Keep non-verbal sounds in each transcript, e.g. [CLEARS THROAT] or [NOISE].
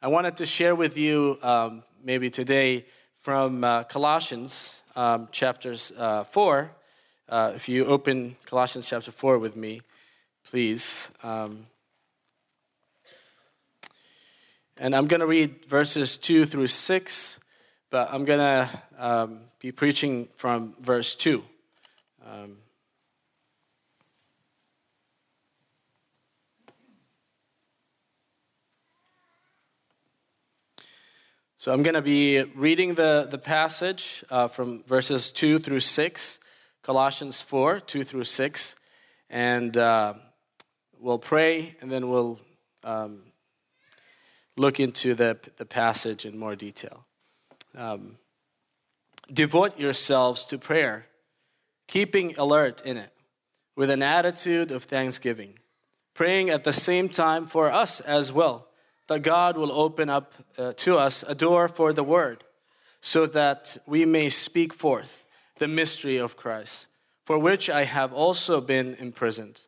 I wanted to share with you um, maybe today from uh, Colossians um, chapters uh, 4. Uh, if you open Colossians chapter 4 with me, please. Um, and I'm going to read verses 2 through 6, but I'm going to um, be preaching from verse 2. So I'm going to be reading the, the passage uh, from verses 2 through 6, Colossians 4, 2 through 6. And uh, we'll pray and then we'll um, look into the, the passage in more detail. Um, devote yourselves to prayer, keeping alert in it, with an attitude of thanksgiving, praying at the same time for us as well that God will open up uh, to us a door for the word so that we may speak forth the mystery of Christ, for which I have also been imprisoned,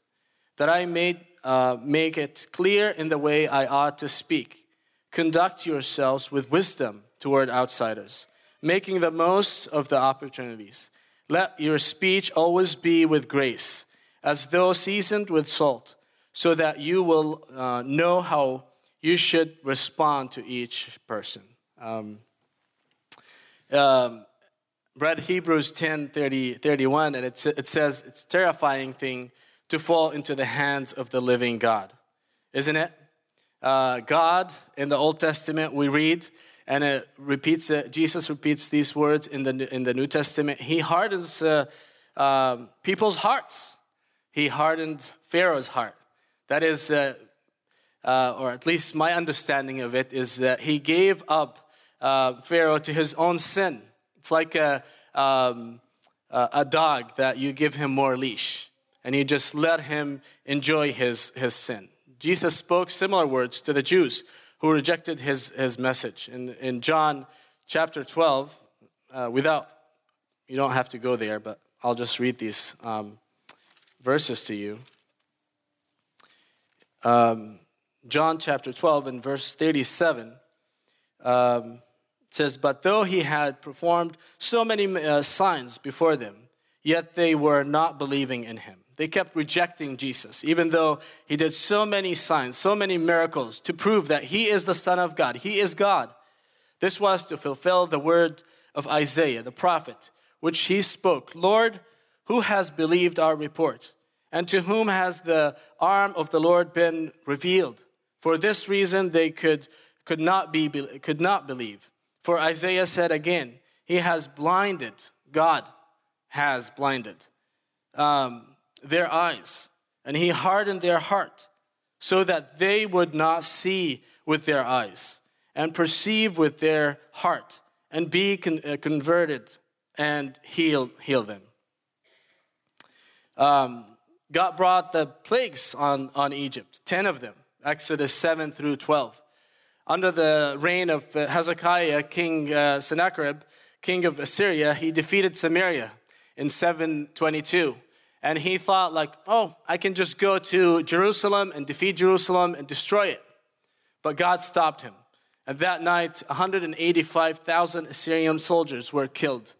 that I may uh, make it clear in the way I ought to speak. Conduct yourselves with wisdom toward outsiders, making the most of the opportunities. Let your speech always be with grace, as though seasoned with salt, so that you will uh, know how you should respond to each person. Um, um, read Hebrews 10 30, 31, and it, it says it's terrifying thing to fall into the hands of the living God, isn't it? Uh, God in the Old Testament, we read, and it repeats it, Jesus repeats these words in the, in the New Testament. He hardens uh, um, people's hearts, He hardened Pharaoh's heart. That is, uh, uh, or at least my understanding of it, is that he gave up uh, Pharaoh to his own sin. It's like a, um, a dog that you give him more leash and you just let him enjoy his, his sin. Jesus spoke similar words to the Jews who rejected his, his message. In, in John chapter 12, uh, without, you don't have to go there, but I'll just read these um, verses to you. Um, John chapter 12 and verse 37 um, says, But though he had performed so many uh, signs before them, yet they were not believing in him. They kept rejecting Jesus, even though he did so many signs, so many miracles to prove that he is the Son of God. He is God. This was to fulfill the word of Isaiah, the prophet, which he spoke Lord, who has believed our report? And to whom has the arm of the Lord been revealed? For this reason, they could, could, not be, could not believe. For Isaiah said again, He has blinded, God has blinded um, their eyes, and He hardened their heart, so that they would not see with their eyes, and perceive with their heart, and be con- uh, converted, and heal, heal them. Um, God brought the plagues on, on Egypt, 10 of them. Exodus 7 through 12. Under the reign of uh, Hezekiah, King uh, Sennacherib, king of Assyria, he defeated Samaria in 722. And he thought, like, oh, I can just go to Jerusalem and defeat Jerusalem and destroy it. But God stopped him. And that night, 185,000 Assyrian soldiers were killed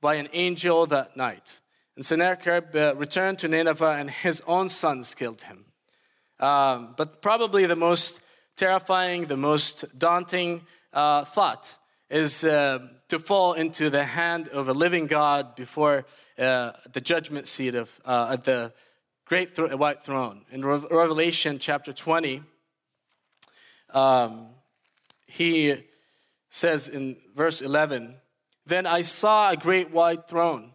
by an angel that night. And Sennacherib uh, returned to Nineveh, and his own sons killed him. Um, but probably the most terrifying, the most daunting uh, thought is uh, to fall into the hand of a living God before uh, the judgment seat of uh, at the great th- white throne. In Re- Revelation chapter 20, um, he says in verse 11, Then I saw a great white throne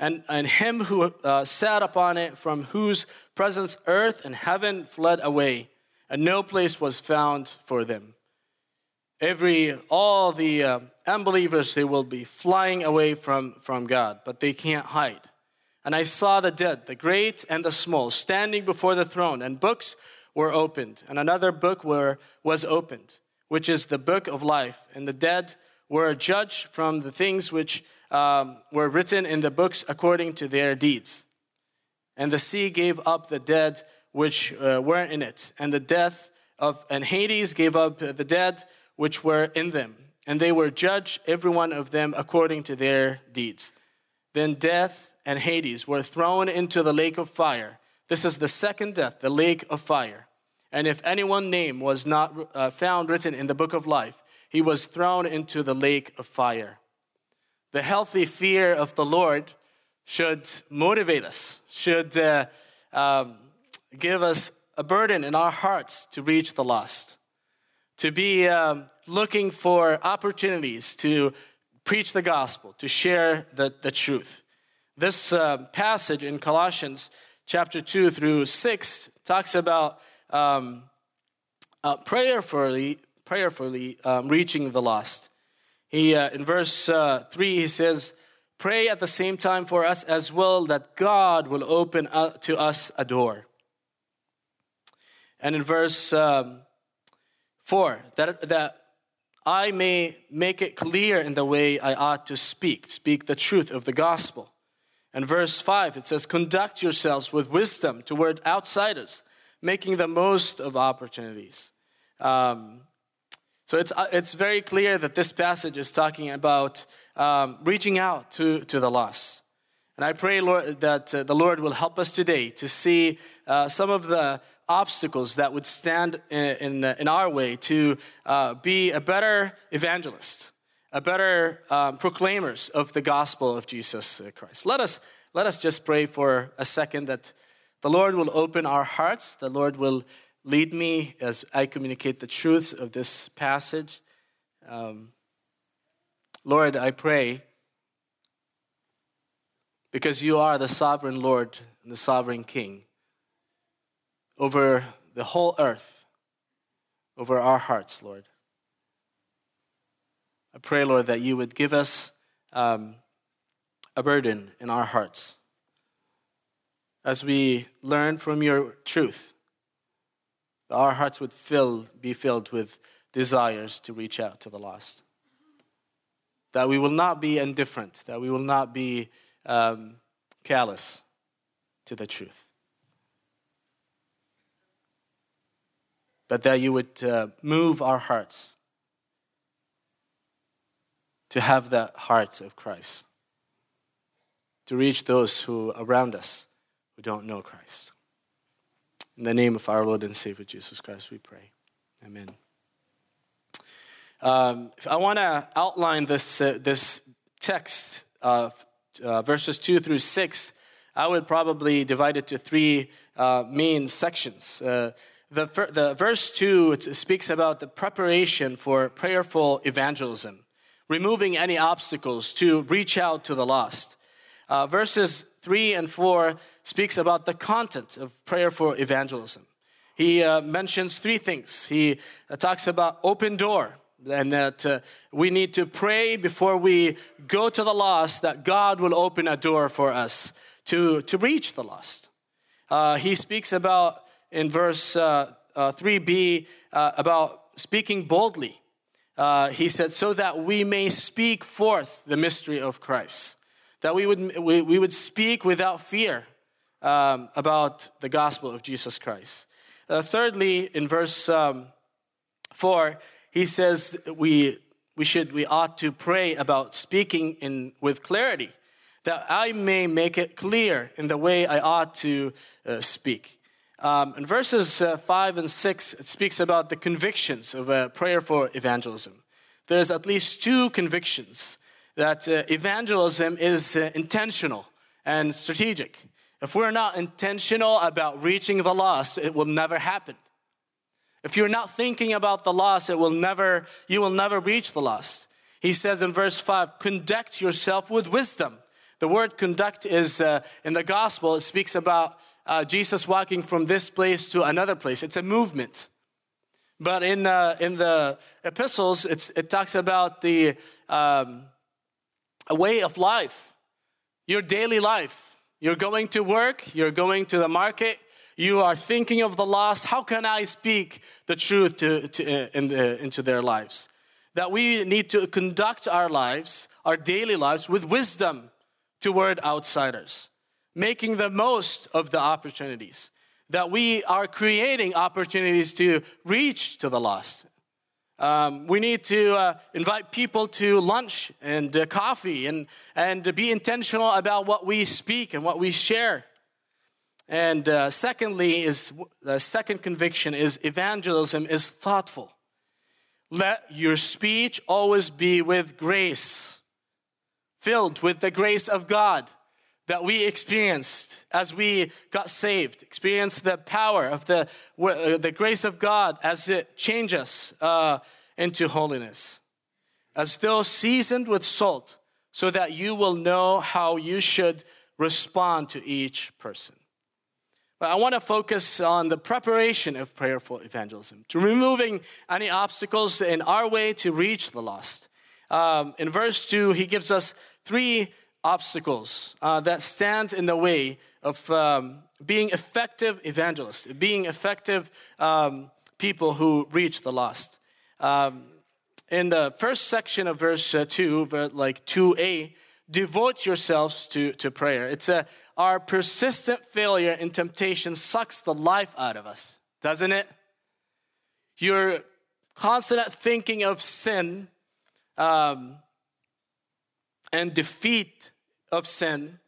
and, and him who uh, sat upon it, from whose presence earth and heaven fled away, and no place was found for them. Every, all the uh, unbelievers, they will be flying away from, from God, but they can't hide. And I saw the dead, the great and the small, standing before the throne, and books were opened, and another book were, was opened, which is the book of life, and the dead were judged from the things which um, were written in the books according to their deeds. And the sea gave up the dead which uh, were in it, and the death of and Hades gave up the dead which were in them, and they were judged every one of them according to their deeds. Then death and Hades were thrown into the lake of fire. This is the second death, the lake of fire. And if anyone's name was not uh, found written in the book of life, he was thrown into the lake of fire. The healthy fear of the Lord should motivate us, should uh, um, give us a burden in our hearts to reach the lost, to be um, looking for opportunities to preach the gospel, to share the, the truth. This uh, passage in Colossians chapter 2 through 6 talks about um, uh, prayerfully, prayerfully um, reaching the lost. He, uh, in verse uh, 3, he says, Pray at the same time for us as well that God will open to us a door. And in verse um, 4, that, that I may make it clear in the way I ought to speak, speak the truth of the gospel. And verse 5, it says, Conduct yourselves with wisdom toward outsiders, making the most of opportunities. Um, so it's, uh, it's very clear that this passage is talking about um, reaching out to, to the lost. And I pray, Lord, that uh, the Lord will help us today to see uh, some of the obstacles that would stand in, in, in our way to uh, be a better evangelist, a better um, proclaimers of the gospel of Jesus Christ. Let us, let us just pray for a second that the Lord will open our hearts, the Lord will lead me as I communicate the truths of this passage. Um, Lord, I pray because you are the sovereign Lord and the sovereign King over the whole earth, over our hearts, Lord. I pray, Lord, that you would give us um, a burden in our hearts as we learn from your truth. Our hearts would fill, be filled with desires to reach out to the lost. That we will not be indifferent, that we will not be um, callous to the truth. But that you would uh, move our hearts to have the heart of Christ, to reach those who around us who don't know Christ. In the name of our Lord and Savior Jesus Christ, we pray. Amen. Um, I want to outline this, uh, this text, uh, uh, verses 2 through 6. I would probably divide it to three uh, main sections. Uh, the, the verse 2 speaks about the preparation for prayerful evangelism removing any obstacles to reach out to the lost. Uh, verses 3 and 4 speaks about the content of prayer for evangelism. He uh, mentions three things. He uh, talks about open door, and that uh, we need to pray before we go to the lost that God will open a door for us to, to reach the lost. Uh, he speaks about in verse 3b uh, about speaking boldly uh, he said, so that we may speak forth the mystery of Christ, that we would, we, we would speak without fear um, about the gospel of Jesus Christ. Uh, thirdly, in verse um, 4, he says we, we should we ought to pray about speaking in with clarity that i may make it clear in the way i ought to uh, speak um, in verses uh, 5 and 6, it speaks about the convictions of a prayer for evangelism. There's at least two convictions that uh, evangelism is uh, intentional and strategic. If we're not intentional about reaching the lost, it will never happen. If you're not thinking about the lost, it will never, you will never reach the lost. He says in verse 5, conduct yourself with wisdom. The word conduct is uh, in the gospel, it speaks about uh, Jesus walking from this place to another place. It's a movement. But in, uh, in the epistles, it talks about the um, a way of life, your daily life. You're going to work, you're going to the market, you are thinking of the lost. How can I speak the truth to, to, uh, in the, into their lives? That we need to conduct our lives, our daily lives, with wisdom toward outsiders making the most of the opportunities. that we are creating opportunities to reach to the lost. Um, we need to uh, invite people to lunch and uh, coffee and, and to be intentional about what we speak and what we share. And uh, secondly, is the second conviction is evangelism is thoughtful. Let your speech always be with grace, filled with the grace of God that we experienced as we got saved, experienced the power of the, uh, the grace of God as it changes us uh, into holiness. As though seasoned with salt, so that you will know how you should respond to each person. But I want to focus on the preparation of prayerful evangelism, to removing any obstacles in our way to reach the lost. Um, in verse 2, he gives us three obstacles uh, that stand in the way of um, being effective evangelists, being effective um, people who reach the lost. Um, in the first section of verse uh, 2, like 2a, devote yourselves to, to prayer. It's a, our persistent failure in temptation sucks the life out of us, doesn't it? Your constant thinking of sin um, and defeat of sin,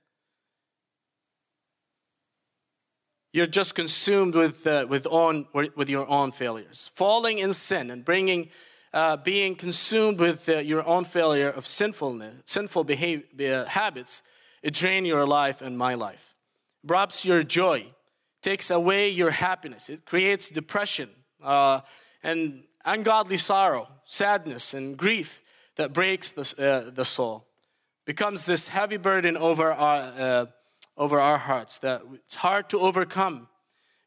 you're just consumed with, uh, with, own, with your own failures. Falling in sin and bringing, uh, being consumed with uh, your own failure of sinfulness, sinful behavior, habits, it drains your life and my life. Robs your joy, takes away your happiness. It creates depression uh, and ungodly sorrow, sadness, and grief that breaks the, uh, the soul becomes this heavy burden over our, uh, over our hearts that it's hard to overcome.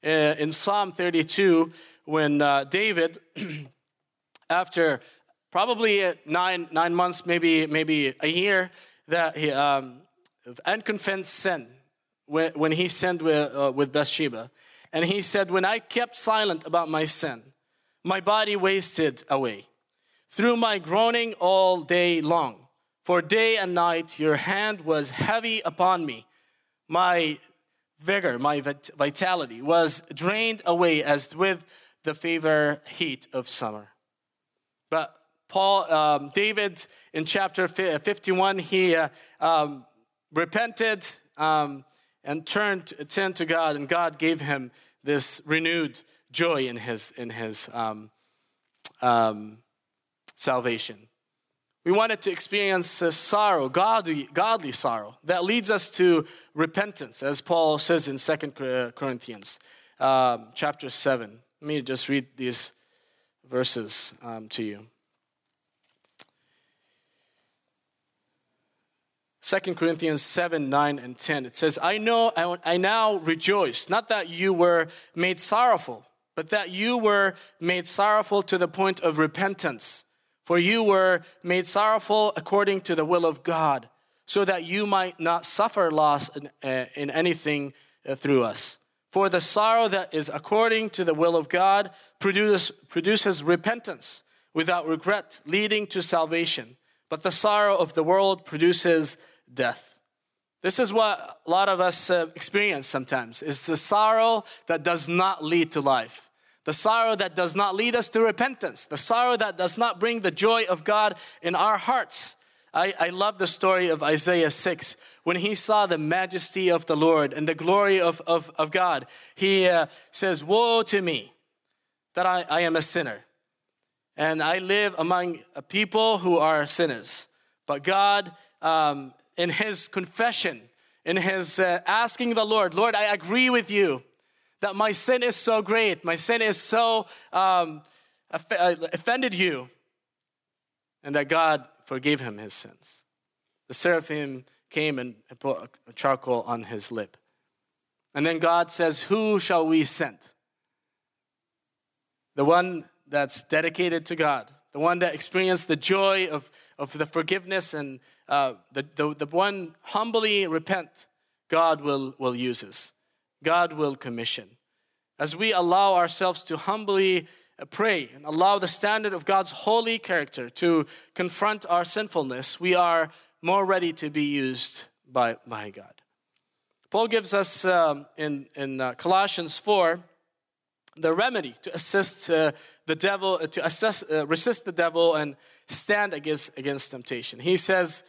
Uh, in Psalm 32, when uh, David, [CLEARS THROAT] after probably nine, nine months, maybe, maybe a year, that he, um, unconfessed sin, when, when he sinned with, uh, with Bathsheba, and he said, When I kept silent about my sin, my body wasted away through my groaning all day long. For day and night your hand was heavy upon me. My vigor, my vitality was drained away as with the fever heat of summer. But Paul, um, David, in chapter 51, he uh, um, repented um, and turned, turned to God, and God gave him this renewed joy in his, in his um, um, salvation. We wanted to experience sorrow, godly, godly sorrow, that leads us to repentance, as Paul says in Second Corinthians um, chapter 7. Let me just read these verses um, to you. 2 Corinthians 7, 9, and 10. It says, I know, I now rejoice, not that you were made sorrowful, but that you were made sorrowful to the point of repentance. For you were made sorrowful according to the will of God, so that you might not suffer loss in, uh, in anything uh, through us. For the sorrow that is according to the will of God produces, produces repentance without regret, leading to salvation. But the sorrow of the world produces death. This is what a lot of us uh, experience sometimes. It's the sorrow that does not lead to life the sorrow that does not lead us to repentance, the sorrow that does not bring the joy of God in our hearts. I, I love the story of Isaiah 6. When he saw the majesty of the Lord and the glory of, of, of God, he uh, says, Woe to me that I, I am a sinner, and I live among a people who are sinners. But God, um, in his confession, in his uh, asking the Lord, Lord, I agree with you that my sin is so great, my sin is so um, uh, offended you, and that God forgave him his sins. The seraphim came and put charcoal on his lip. And then God says, Who shall we send? The one that's dedicated to God, the one that experienced the joy of, of the forgiveness and uh, the, the, the one humbly repent, God will, will use us. God will commission. As we allow ourselves to humbly pray and allow the standard of God's holy character to confront our sinfulness, we are more ready to be used by, by God. Paul gives us um, in, in uh, Colossians 4 the remedy to assist uh, the devil, uh, to assess, uh, resist the devil and stand against, against temptation. He says,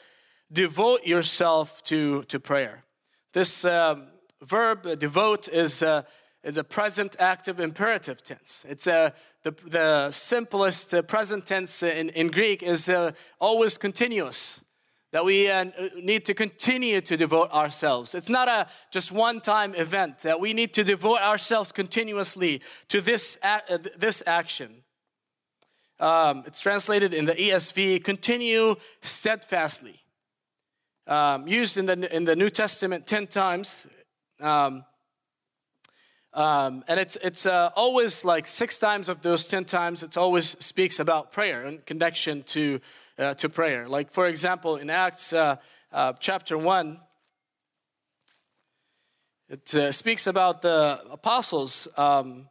devote yourself to, to prayer. This um, verb, uh, devote, is, uh, is a present active imperative tense. It's a, the, the simplest present tense in, in Greek is always continuous that we uh, need to continue to devote ourselves. It's not a just one-time event. That we need to devote ourselves continuously to this uh, this action. Um, it's translated in the ESV: "Continue steadfastly." Um, used in the in the New Testament ten times. Um, um, and it's, it's uh, always like six times of those 10 times, it always speaks about prayer and connection to, uh, to prayer. Like, for example, in Acts uh, uh chapter 1, it uh, speaks about the apostles um,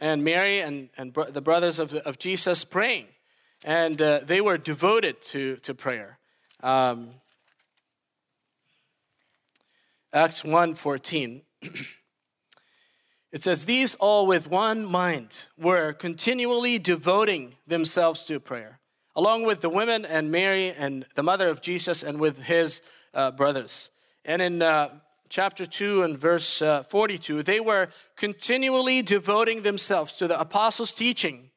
and Mary and, and the brothers of, of Jesus praying. And uh, they were devoted to, to prayer. Um, Acts 1 14. It says, These all with one mind were continually devoting themselves to prayer, along with the women and Mary and the mother of Jesus and with his uh, brothers. And in uh, chapter 2 and verse uh, 42, they were continually devoting themselves to the apostles' teaching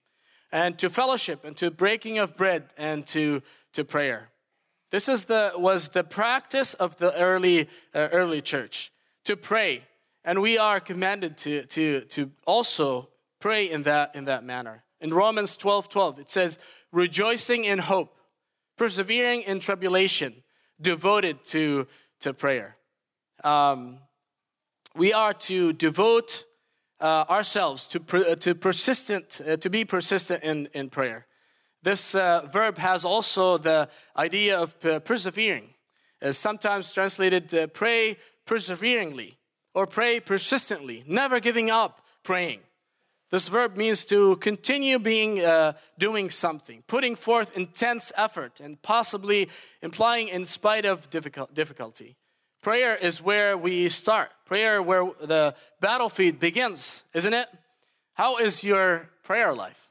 and to fellowship and to breaking of bread and to, to prayer. This is the, was the practice of the early, uh, early church to pray and we are commanded to, to, to also pray in that, in that manner. In Romans 12 12, it says, rejoicing in hope, persevering in tribulation, devoted to, to prayer. Um, we are to devote uh, ourselves to, per, to persistent, uh, to be persistent in, in prayer. This uh, verb has also the idea of persevering, as sometimes translated uh, pray perseveringly or pray persistently, never giving up praying. This verb means to continue being uh, doing something, putting forth intense effort, and possibly implying in spite of difficult, difficulty. Prayer is where we start. Prayer where the battlefield begins, isn't it? How is your prayer life?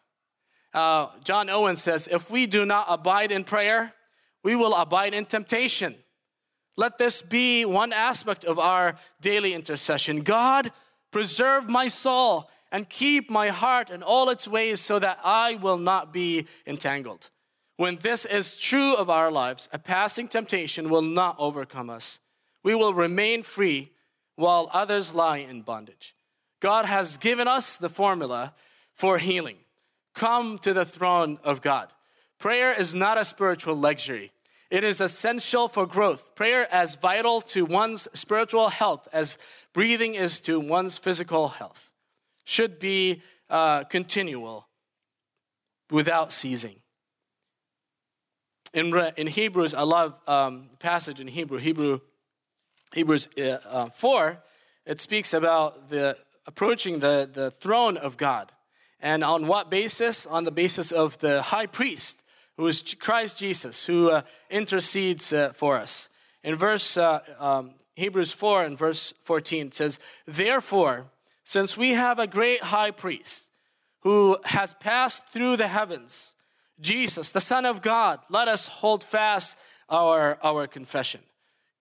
Uh, John Owen says, "If we do not abide in prayer, we will abide in temptation." Let this be one aspect of our daily intercession. God, preserve my soul and keep my heart in all its ways so that I will not be entangled. When this is true of our lives, a passing temptation will not overcome us. We will remain free while others lie in bondage. God has given us the formula for healing. Come to the throne of God. Prayer is not a spiritual luxury. It is essential for growth. Prayer as vital to one's spiritual health as breathing is to one's physical health. Should be uh, continual without ceasing. In, in Hebrews, I love um, passage in Hebrew, Hebrew Hebrews uh, uh, 4, it speaks about the approaching the, the throne of God. And on what basis? On the basis of the high priest who is Christ Jesus, who uh, intercedes uh, for us. In verse uh, um, Hebrews 4 and verse 14, it says, Therefore, since we have a great high priest who has passed through the heavens, Jesus, the Son of God, let us hold fast our, our confession.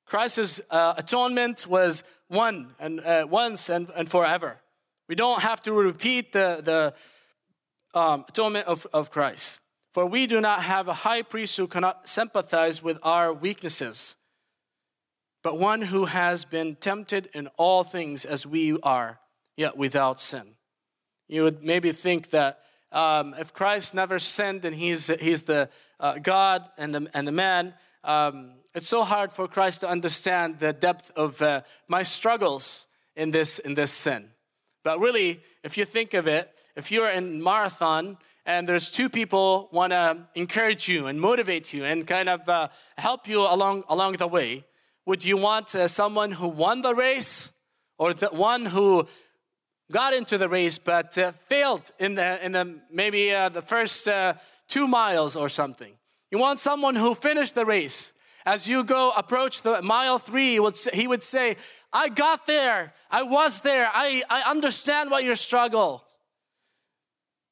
Christ's uh, atonement was one and uh, once and, and forever. We don't have to repeat the, the um, atonement of, of Christ. For we do not have a high priest who cannot sympathize with our weaknesses, but one who has been tempted in all things as we are, yet without sin. You would maybe think that um, if Christ never sinned and he's, he's the uh, God and the, and the man, um, it's so hard for Christ to understand the depth of uh, my struggles in this, in this sin. But really, if you think of it, if you're in marathon and there's two people want to encourage you and motivate you and kind of uh, help you along along the way would you want uh, someone who won the race or the one who got into the race but uh, failed in the in the maybe uh, the first uh, two miles or something? You want someone who finished the race as you go approach the mile three, he would say, I got there. I was there. I, I understand what your struggle.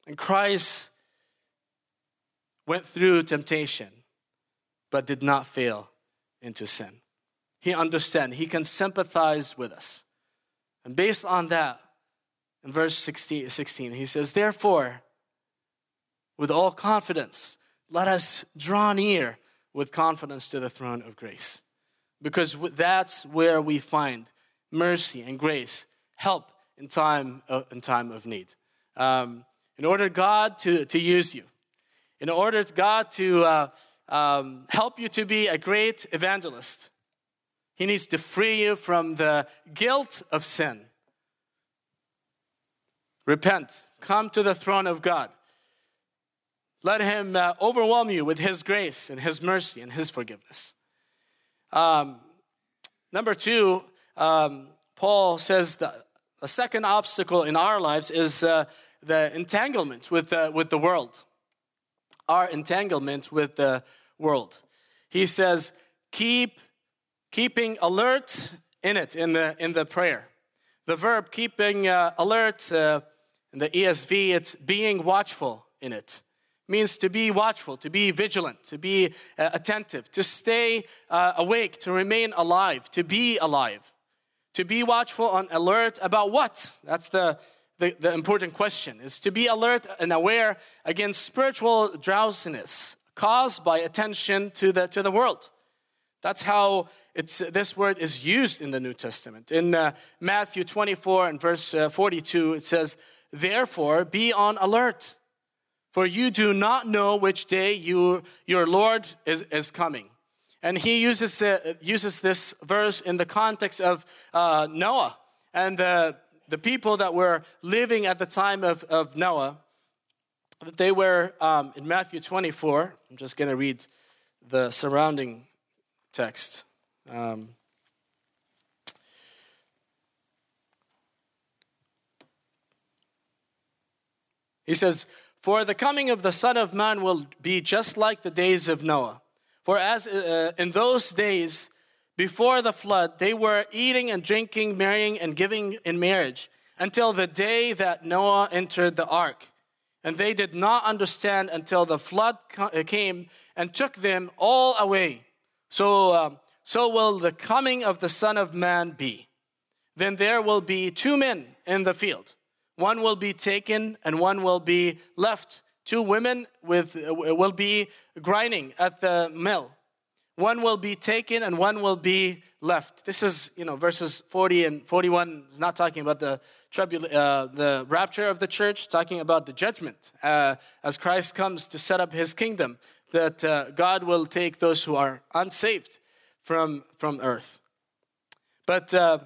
And Christ went through temptation, but did not fail into sin. He understands, he can sympathize with us. And based on that, in verse 16, 16 he says, Therefore, with all confidence, let us draw near with confidence to the throne of grace. Because that's where we find mercy and grace, help in time of, in time of need. Um, in order God to, to use you, in order God to uh, um, help you to be a great evangelist, He needs to free you from the guilt of sin. Repent, come to the throne of God. Let Him uh, overwhelm you with His grace and His mercy and His forgiveness. Um, number two, um, Paul says that a second obstacle in our lives is uh, the entanglement with, with the world. Our entanglement with the world. He says, keep keeping alert in it, in the, in the prayer. The verb keeping uh, alert uh, in the ESV, it's being watchful in it. Means to be watchful, to be vigilant, to be uh, attentive, to stay uh, awake, to remain alive, to be alive. To be watchful and alert about what? That's the, the, the important question, is to be alert and aware against spiritual drowsiness caused by attention to the, to the world. That's how it's, this word is used in the New Testament. In uh, Matthew 24 and verse uh, 42, it says, Therefore, be on alert, for you do not know which day you, your Lord is, is coming. And he uses, uh, uses this verse in the context of uh, Noah and the, the people that were living at the time of, of Noah. They were um, in Matthew 24. I'm just going to read the surrounding text. Um, He says, For the coming of the Son of Man will be just like the days of Noah. For as uh, in those days before the flood, they were eating and drinking, marrying and giving in marriage until the day that Noah entered the ark. And they did not understand until the flood uh, came and took them all away. So, um, so will the coming of the Son of Man be. Then there will be two men in the field one will be taken and one will be left. Two women with, uh, will be grinding at the mill. One will be taken and one will be left. This is, you know, verses 40 and 41 is not talking about the, tribula- uh, the rapture of the church, talking about the judgment uh, as Christ comes to set up his kingdom, that uh, God will take those who are unsaved from, from earth. But uh,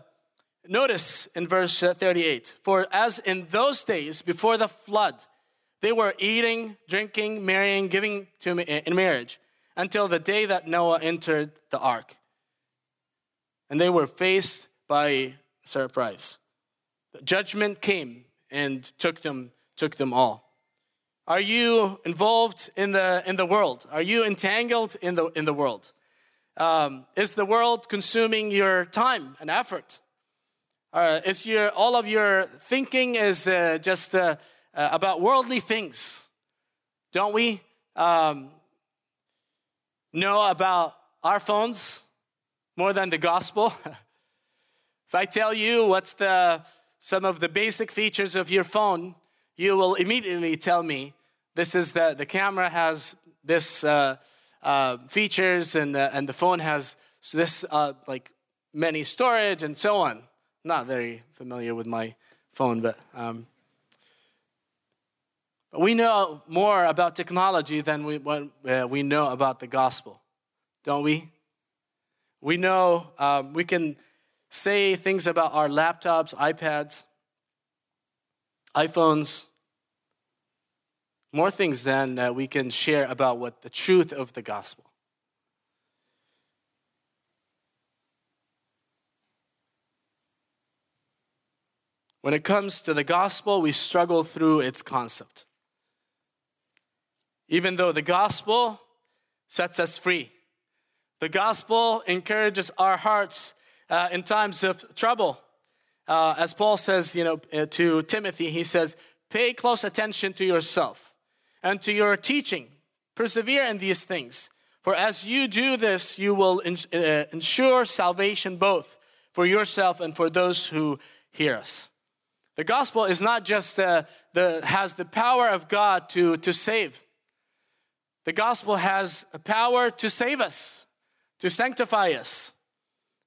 Notice in verse uh, 38 For as in those days before the flood, they were eating, drinking, marrying, giving to in marriage until the day that Noah entered the ark. And they were faced by surprise. The judgment came and took them, took them all. Are you involved in the, in the world? Are you entangled in the, in the world? Um, is the world consuming your time and effort? Uh, is your all of your thinking is uh, just uh, uh, about worldly things? Don't we um, know about our phones more than the gospel? [LAUGHS] if I tell you what's the some of the basic features of your phone, you will immediately tell me this is the the camera has this uh, uh, features and the, and the phone has this like many storage and so on not very familiar with my phone, but, um, we know more about technology than we, uh, we know about the gospel, don't we? We know um, we can say things about our laptops, iPads, iPhones, more things than uh, we can share about what the truth of the gospel. When it comes to the gospel, we struggle through its concept. Even though the gospel sets us free, The gospel encourages our hearts uh, in times of trouble. Uh, as Paul says, you know, uh, to Timothy, he says, pay close attention to yourself and to your teaching. Persevere in these things. For as you do this, you will uh, ensure salvation both for yourself and for those who hear us. The gospel is not just uh, the, has the power of God to, to save. The gospel has a power to save us, to sanctify us.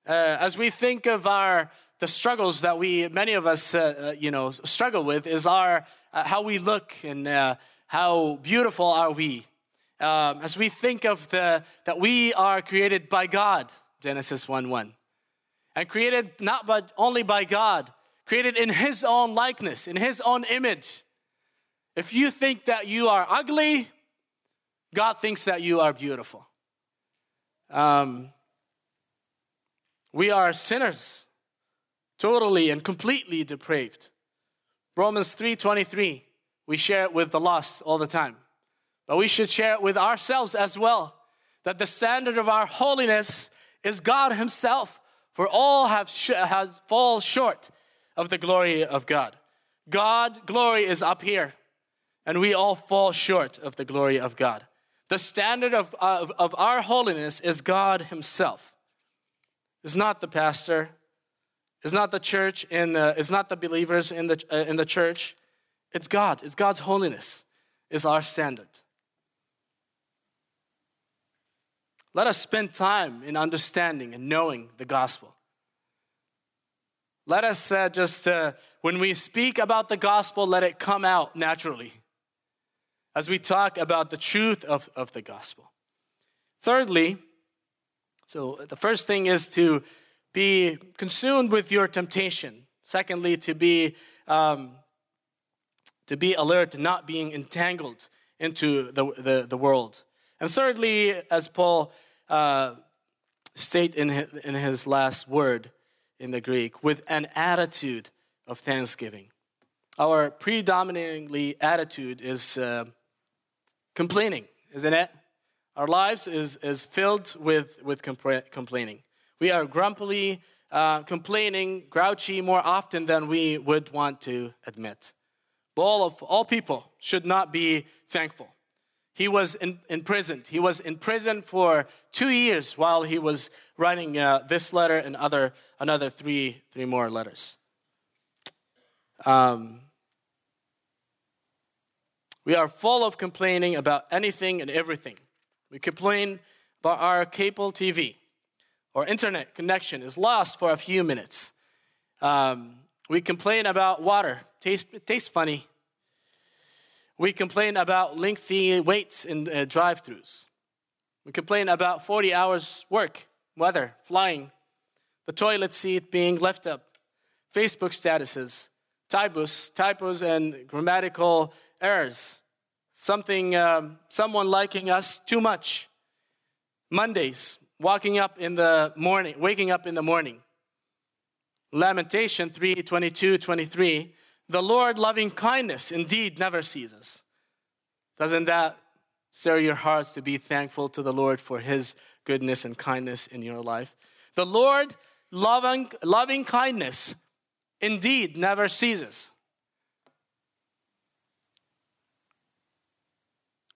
Uh, as we think of our the struggles that we many of us uh, uh you know struggle with is our uh, how we look and uh, how beautiful are we um, as we think of the that we are created by God Genesis 1 1 and created not but only by God created in his own likeness in his own image if you think that you are ugly God thinks that you are beautiful um, we are sinners, totally and completely depraved. Romans 3:23, we share it with the lost all the time. But we should share it with ourselves as well, that the standard of our holiness is God himself, for all have sh- has fall short of the glory of God. God glory is up here, and we all fall short of the glory of God. The standard of, of, of our holiness is God himself is not the pastor, is not the church, in the, is not the believers in the, uh, in the church. It's God. It's God's holiness is our standard. Let us spend time in understanding and knowing the gospel. Let us uh, just, uh, when we speak about the gospel, let it come out naturally as we talk about the truth of, of the gospel. Thirdly, so the first thing is to be consumed with your temptation. Secondly, to be um, to be alert not being entangled into the, the, the world. And thirdly, as Paul uh, state in his, in his last word in the Greek, with an attitude of thanksgiving. Our predominantly attitude is uh, complaining, isn't it? Our lives is, is filled with, with compra- complaining. We are grumpily uh, complaining, grouchy more often than we would want to admit. But all of all people should not be thankful. He was in, imprisoned. He was in prison for two years while he was writing uh, this letter and other another three three more letters. Um, we are full of complaining about anything and everything. We complain about our cable TV or internet connection is lost for a few minutes. Um, we complain about water, taste, tastes funny. We complain about lengthy waits in uh, drive throughs. We complain about 40 hours work, weather, flying, the toilet seat being left up, Facebook statuses, typos, typos and grammatical errors, something, um, someone liking us too much. Mondays, walking up in the morning, waking up in the morning. Lamentation 3 22, 23. The Lord loving kindness indeed never ceases. Doesn't that stir your hearts to be thankful to the Lord for his goodness and kindness in your life? The Lord loving, loving kindness indeed never ceases.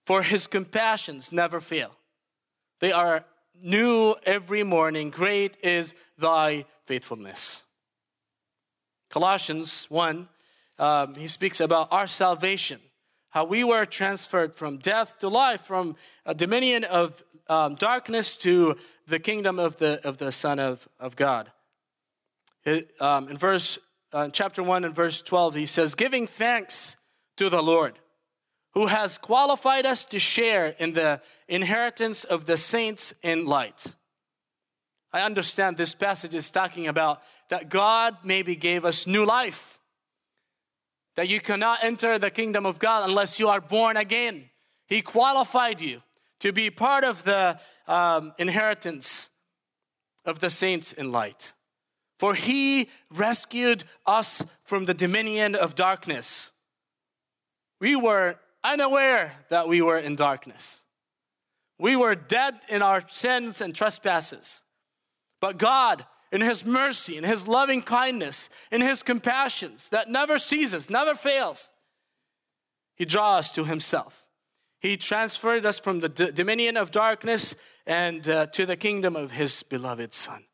for his compassions never fail. They are new every morning. Great is thy faithfulness. Colossians 1, um, he speaks about our salvation, how we were transferred from death to life, from a dominion of um, darkness to the kingdom of the, of the Son of, of God. Um, in verse, uh, chapter 1 and verse 12, he says, giving thanks to the Lord who has qualified us to share in the inheritance of the saints in light. I understand this passage is talking about that God maybe gave us new life. That you cannot enter the kingdom of God unless you are born again. He qualified you to be part of the um, inheritance of the saints in light. For he rescued us from the dominion of darkness. We were unaware that we were in darkness. We were dead in our sins and trespasses. But God, in His mercy, in His loving kindness, in His compassions that never ceases, never fails, He draws us to Himself. He transferred us from the d- dominion of darkness and uh, to the kingdom of His beloved Son,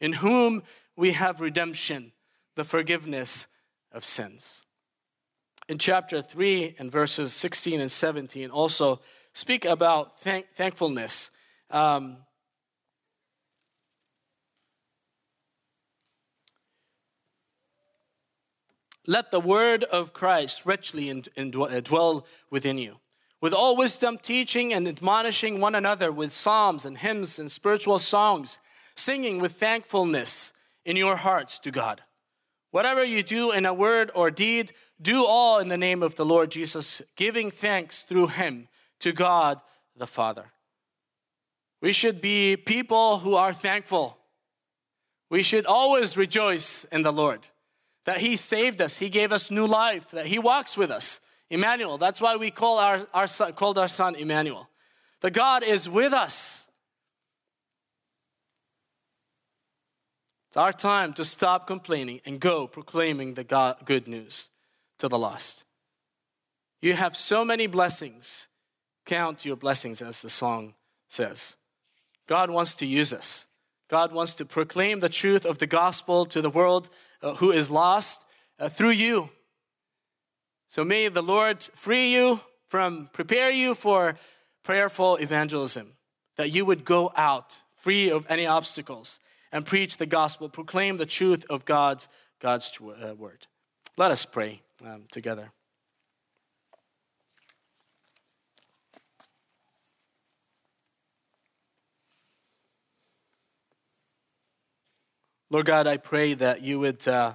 in whom we have redemption, the forgiveness of sins. In chapter 3 and verses 16 and 17, also speak about thank- thankfulness. Um, Let the word of Christ richly uh, dwell within you, with all wisdom, teaching and admonishing one another with psalms and hymns and spiritual songs, singing with thankfulness in your hearts to God. Whatever you do in a word or deed, do all in the name of the Lord Jesus, giving thanks through him to God the Father. We should be people who are thankful. We should always rejoice in the Lord that He saved us, He gave us new life, that He walks with us. Emmanuel. That's why we call our, our son, called our son Emmanuel. The God is with us. It's our time to stop complaining and go proclaiming the God, good news to the lost. You have so many blessings. Count your blessings, as the song says. God wants to use us. God wants to proclaim the truth of the gospel to the world uh, who is lost uh, through you. So may the Lord free you from, prepare you for prayerful evangelism, that you would go out free of any obstacles and preach the gospel, proclaim the truth of God's, God's uh, word. Let us pray um, together. Lord God, I pray that you would uh,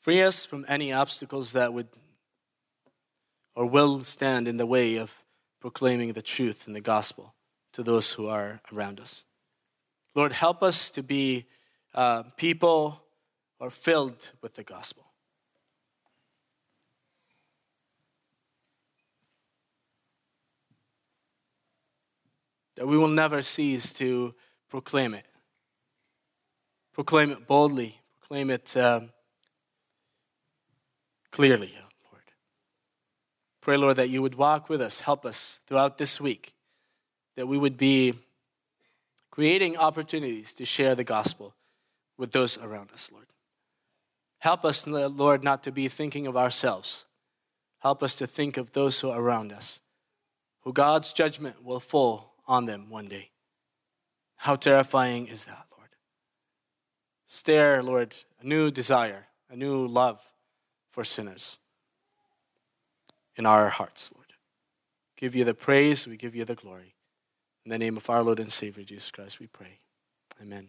free us from any obstacles that would or will stand in the way of proclaiming the truth in the gospel to those who are around us. Lord, help us to be uh, people who are filled with the gospel. That we will never cease to proclaim it Proclaim it boldly, proclaim it um, clearly, Lord. Pray, Lord, that you would walk with us, help us throughout this week, that we would be creating opportunities to share the gospel with those around us, Lord. Help us, Lord, not to be thinking of ourselves. Help us to think of those who are around us, who God's judgment will fall on them one day. How terrifying is that? Stare, Lord, a new desire, a new love for sinners in our hearts, Lord. Give you the praise, we give you the glory. In the name of our Lord and Savior Jesus Christ, we pray. Amen.